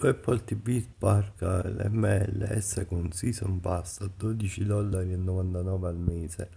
Su Apple TV spacca l'MLS con Season Pass a dodici dollari e novantanove al mese.